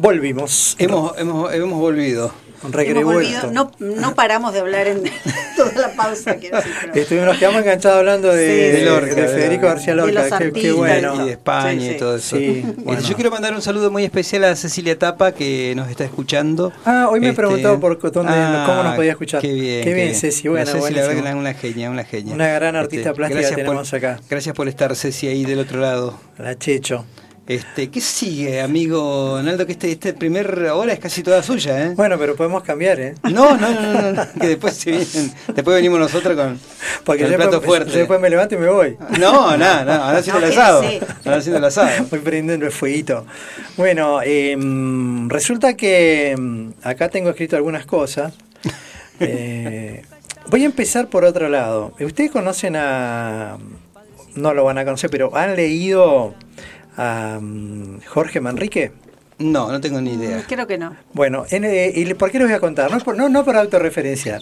Volvimos. Hemos, hemos, hemos volvido. Hemos volvido, no, no paramos de hablar en toda la pausa. Decir, pero- Estuvimos, nos quedamos enganchados hablando de, Sí, de sí, Lorca, de. Federico García De Lorca. los Qué- bueno. y de España Sí, sí. y todo eso. Sí, Este, bueno. Yo quiero mandar un saludo muy especial a Cecilia Tapa que nos está escuchando. Ah, hoy me Este, preguntó por dónde, ah, cómo nos podía escuchar. Qué bien, Qué bien, Ceci, bueno, Ceci, la verdad que es una genia, una genia. Este, Una gran artista plástica gracias tenemos por, acá. Gracias por estar, Ceci, ahí del otro lado. La Checho. Este, ¿Qué sigue, amigo Donaldo? Que este, este primer hora es casi toda suya, ¿eh? Bueno, pero podemos cambiar, ¿eh? No, no, no, no, no, que después se vienen, después venimos nosotros con, Porque con yo el plato después, fuerte. yo después me levanto y me voy. No, no, no, ahora haciendo el asado. sí. Ahora haciendo el asado. Voy prendiendo el fueguito. Bueno, eh, mm, resulta que mm, acá tengo escrito algunas cosas. Eh, voy a empezar por otro lado. Ustedes conocen a... No lo van a conocer, pero ¿han leído a mm, Jorge Manrique? No, no tengo ni idea. Creo que no. Bueno, en, eh, ¿y por qué les voy a contar? No, es por, no, no por autorreferenciar.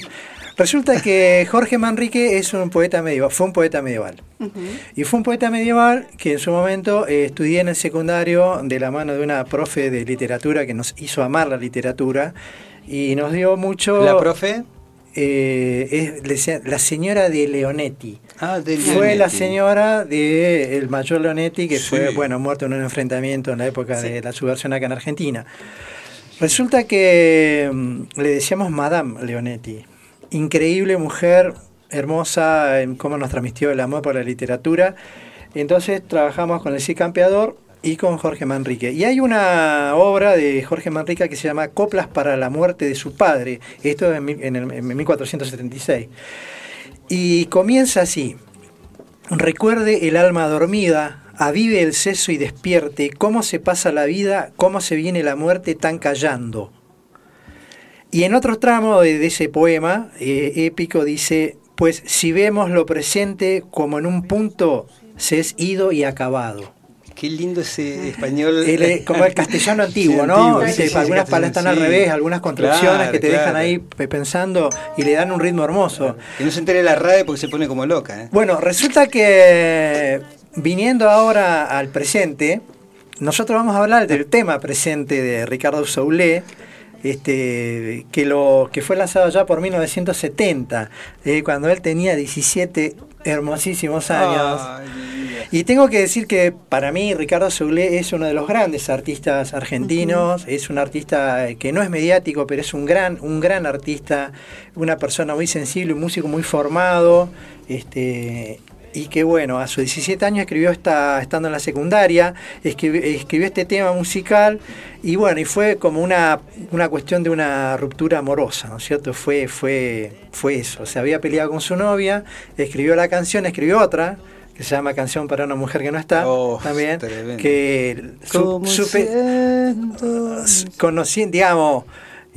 Resulta que Jorge Manrique es un poeta medieval, fue un poeta medieval. Y fue un poeta medieval que en su momento eh, estudié en el secundario de la mano de una profe de literatura que nos hizo amar la literatura y nos dio mucho... ¿La profe? Eh, es- le decía- la señora de Leonetti. Ah, de Fue la señora de el mayor Leonetti, que Sí. fue, bueno, muerto en un enfrentamiento en la época de la subversión acá en Argentina. Resulta que mm, le decíamos Madame Leonetti. Increíble mujer, hermosa, en cómo nos transmitió el amor por la literatura. Entonces trabajamos con el Cid Campeador y con Jorge Manrique. Y hay una obra de Jorge Manrique que se llama Coplas para la muerte de su padre. Esto en, en el- en 1476. Y comienza así. Recuerde el alma dormida, avive el seso y despierte, cómo se pasa la vida, cómo se viene la muerte tan callando. Y en otro tramo de, de ese poema eh, épico dice, pues si vemos lo presente como en un punto se es ido y acabado. Qué lindo ese español. El, eh, como el castellano antiguo, Sí, ¿no? antiguo, Viste, sí, sí, algunas sí, palabras están sí. al revés, algunas construcciones Claro, que te dejan ahí pe- pensando y le dan un ritmo hermoso. Que no se entere la RAE porque se pone como loca, ¿eh? Bueno, resulta que viniendo ahora al presente, nosotros vamos a hablar del tema presente de Ricardo Soulé, este, que, lo, que fue lanzado ya por 1970, eh, cuando él tenía 17 hermosísimos años. Ay. Y tengo que decir que para mí Ricardo Soulé es uno de los grandes artistas argentinos, es un artista eh, que no es mediático, pero es un gran, un gran artista, una persona muy sensible, un músico muy formado, este, y que bueno, a sus 17 años escribió esta, estando en la secundaria, escribió, escribió este tema musical, y bueno, y fue como una, una cuestión de una ruptura amorosa, ¿no es cierto? Fue, fue, fue eso, se había peleado con su novia, escribió la canción, escribió otra, que se llama Canción para una mujer que no está, Oh, también, tremendo. que su- supe- siento- conocí, digamos,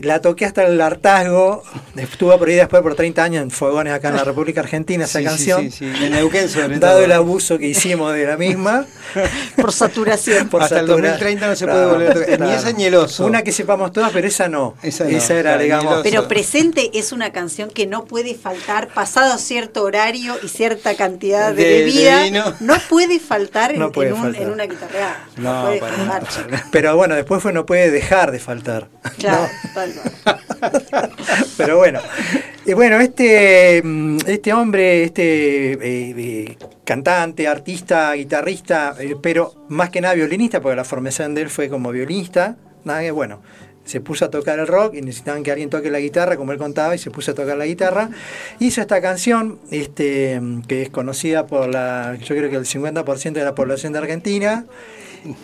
la toqué hasta el hartazgo, estuvo por ahí después por 30 años en Fogones acá en la República Argentina esa Sí, canción, Sí, sí, En Neuquén sobre dado todo. el abuso que hicimos de la misma. Por saturación. por Hasta el satura- 2030 no se puede volver a tocar. Ni esa ni el oso. Una que sepamos todas, pero esa no. Esa no, era, ni el digamos. Pero presente es una canción que no puede faltar, pasado cierto horario y cierta cantidad de, De- de bebida, vino. no puede faltar en, No puede en un- faltar. en una guitarra. No, puede faltar. Pero bueno, después fue no puede dejar de faltar. Claro. Pero bueno, y bueno, este, mm, este hombre, este eh, eh, cantante, artista, guitarrista, eh, pero más que nada violinista, porque la formación de él fue como violinista, nada que bueno. Se puso a tocar el rock y necesitaban que alguien toque la guitarra, como él contaba, y se puso a tocar la guitarra. Hizo esta canción, este, que es conocida por la, yo creo que el 50% de la población de Argentina,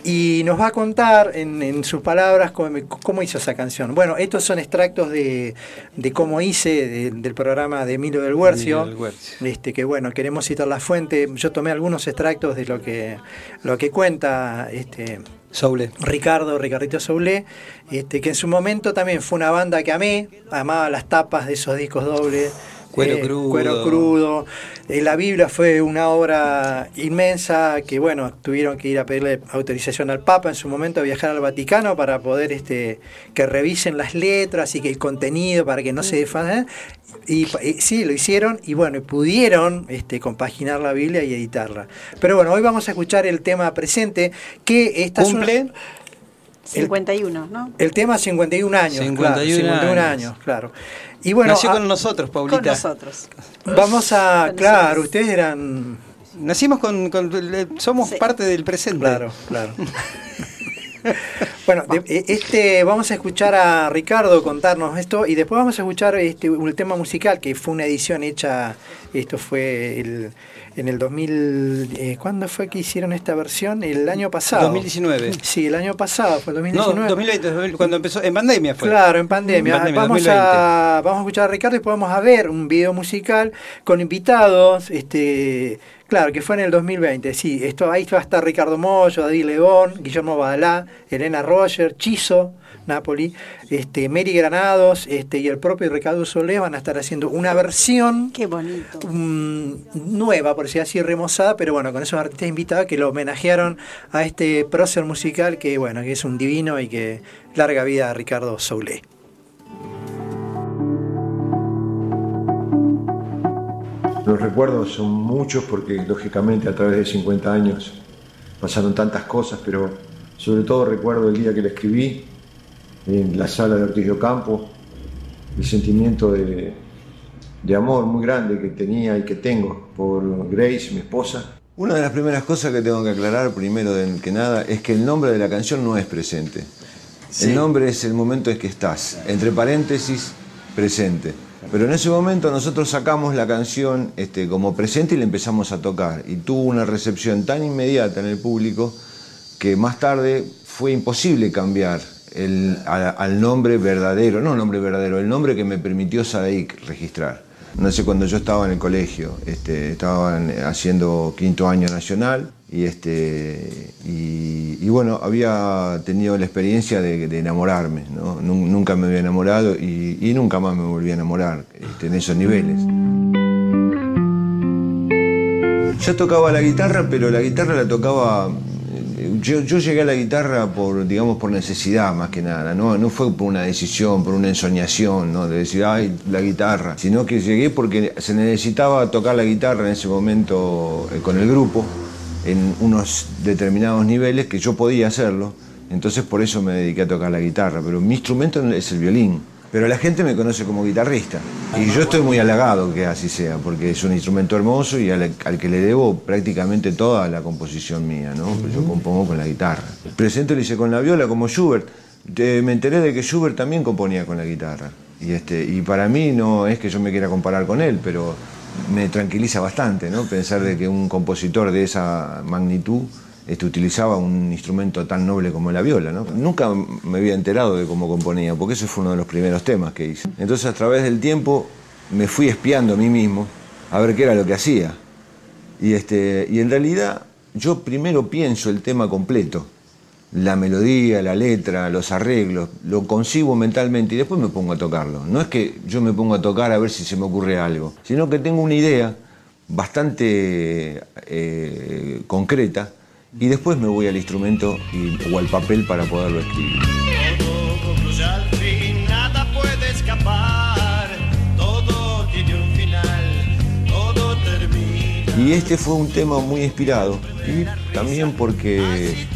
y nos va a contar en, en sus palabras cómo, cómo hizo esa canción. Bueno, estos son extractos de, de cómo hice de- del programa de Emilio del Huercio. Del. Este, que bueno, queremos citar la fuente. Yo tomé algunos extractos de lo que, lo que cuenta este, Soule. Ricardo, Ricardito Soulé, este, que en su momento también fue una banda que amé, amaba las tapas de esos discos dobles. Cuero crudo. Cuero crudo. Eh, la Biblia fue una obra inmensa que, bueno, tuvieron que ir a pedirle autorización al Papa en su momento a viajar al Vaticano para poder este, que revisen las letras y que el contenido para que no se defan. Y, y sí, lo hicieron y bueno, pudieron este, compaginar la Biblia y editarla. Pero bueno, hoy vamos a escuchar el tema presente que esta es una- ¿Cumple? 51, ¿no? El tema 51 años. 51, claro, años. claro. Y bueno, Nació con nosotros, Paulita. Con nosotros. Vamos a, claro, ustedes eran... Nacimos con, somos parte del presente. Claro, claro. bueno, e, este, vamos a escuchar a Ricardo contarnos esto y después vamos a escuchar este, un tema musical que fue una edición hecha, esto fue el en el 2000, eh, ¿cuándo fue que hicieron esta versión? El año pasado. 2019. Sí, el año pasado, fue el 2019. No, 2020, cuando empezó, en pandemia fue. Claro, en pandemia. vamos, a, vamos a escuchar a Ricardo y podemos a ver un video musical con invitados, este Claro, que fue en el 2020, sí. Esto, ahí va a estar Ricardo Mollo, David León, Guillermo Badalá, Elena Roger, Chizo, Napoli, este, Mary Granados este, y el propio Ricardo Solé van a estar haciendo una versión Qué bonito. nueva, por decir así, remozada, pero bueno, con esos artistas invitados que lo homenajearon a este prócer musical que bueno, que es un divino y que larga vida a Ricardo Solé. Los recuerdos son muchos porque lógicamente a través de 50 años pasaron tantas cosas, pero sobre todo recuerdo el día que le escribí en la sala de Ortiz de Campo, el sentimiento de, de amor muy grande que tenía y que tengo por Grace, mi esposa. Una de las primeras cosas que tengo que aclarar, primero de que nada, es que el nombre de la canción no es presente. El nombre es el momento en que estás, entre paréntesis, presente. Pero en ese momento nosotros sacamos la canción este, como presente y la empezamos a tocar. Y tuvo una recepción tan inmediata en el público que más tarde fue imposible cambiar al, nombre verdadero, no el nombre verdadero, el nombre que me permitió Sadaik registrar. No sé, cuando yo estaba en el colegio, este, estaba haciendo quinto año nacional y, este, y, bueno, había tenido la experiencia de, enamorarme, ¿no? nunca me había enamorado y, nunca más me volví a enamorar este, en esos niveles. Yo tocaba la guitarra, pero la guitarra la tocaba yo, llegué a la guitarra por, digamos, por necesidad más que nada, ¿no? no fue por una decisión, por una ensoñación, ¿no? de decir, ay, la guitarra, sino que llegué porque se necesitaba tocar la guitarra en ese momento eh, con el grupo, en unos determinados niveles que yo podía hacerlo, entonces por eso me dediqué a tocar la guitarra, pero mi instrumento es el violín. Pero la gente me conoce como guitarrista. Y yo estoy muy halagado que así sea, porque es un instrumento hermoso y al, que le debo prácticamente toda la composición mía, ¿no? Pues yo compongo con la guitarra. El presente lo hice con la viola, como Schubert. me enteré de que Schubert también componía con la guitarra. Y, este, y para mí no es que yo me quiera comparar con él, pero me tranquiliza bastante, ¿no? Pensar de que un compositor de esa magnitud este, utilizaba un instrumento tan noble como la viola. ¿no? Nunca me había enterado de cómo componía, porque ese fue uno de los primeros temas que hice. Entonces a través del tiempo me fui espiando a mí mismo a ver qué era lo que hacía. Y, este, y en realidad yo primero pienso el tema completo, la melodía, la letra, los arreglos, lo concibo mentalmente y después me pongo a tocarlo. No es que yo me pongo a tocar a ver si se me ocurre algo, sino que tengo una idea bastante eh, concreta y después me voy al instrumento o al papel para poderlo escribir. Y este fue un tema muy inspirado y también porque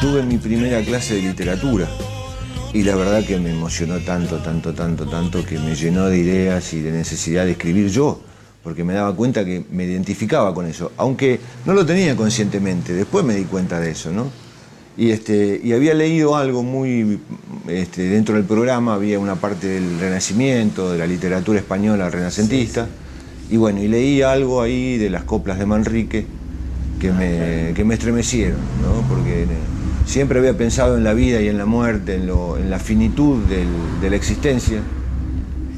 tuve mi primera clase de literatura y la verdad que me emocionó tanto, tanto, tanto, tanto que me llenó de ideas y de necesidad de escribir yo porque me daba cuenta que me identificaba con eso, aunque no lo tenía conscientemente, después me di cuenta de eso, ¿no? Y, este, y había leído algo muy, este, dentro del programa había una parte del Renacimiento, de la literatura española renacentista, y bueno, y leí algo ahí de las coplas de Manrique que me, que me estremecieron, ¿no? Porque siempre había pensado en la vida y en la muerte, en, la finitud de la existencia,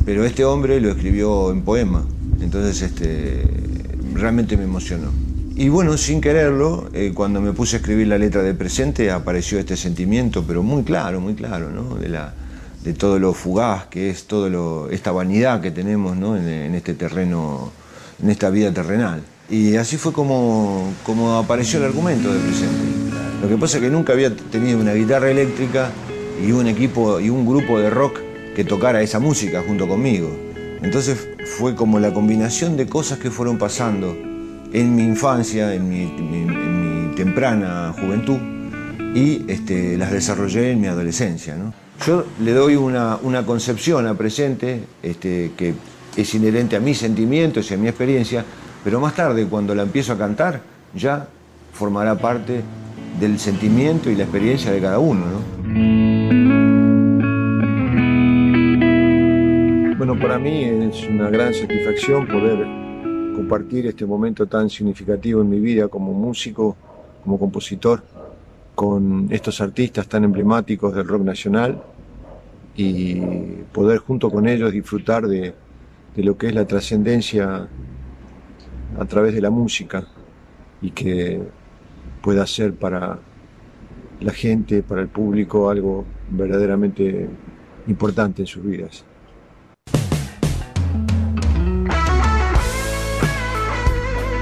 pero este hombre lo escribió en poema. Entonces este, realmente me emocionó. Y bueno, sin quererlo, eh, cuando me puse a escribir la letra de presente apareció este sentimiento, pero muy claro, muy claro, ¿no? de, la, de todo lo fugaz que es, todo esta vanidad que tenemos ¿no? en, este terreno, en esta vida terrenal. Y así fue como, como apareció el argumento de presente. Lo que pasa es que nunca había tenido una guitarra eléctrica y un equipo y un grupo de rock que tocara esa música junto conmigo. Entonces fue como la combinación de cosas que fueron pasando en mi infancia, en mi, temprana juventud, y este, las desarrollé en mi adolescencia. Yo le doy una, concepción a presente este, que es inherente a mis sentimientos y a mi experiencia, pero más tarde cuando la empiezo a cantar ya formará parte del sentimiento y la experiencia de cada uno. Bueno, para mí es una gran satisfacción poder compartir este momento tan significativo en mi vida como músico, como compositor, con estos artistas tan emblemáticos del rock nacional y poder junto con ellos disfrutar de, de lo que es la trascendencia a través de la música y que pueda ser para la gente, para el público, algo verdaderamente importante en sus vidas.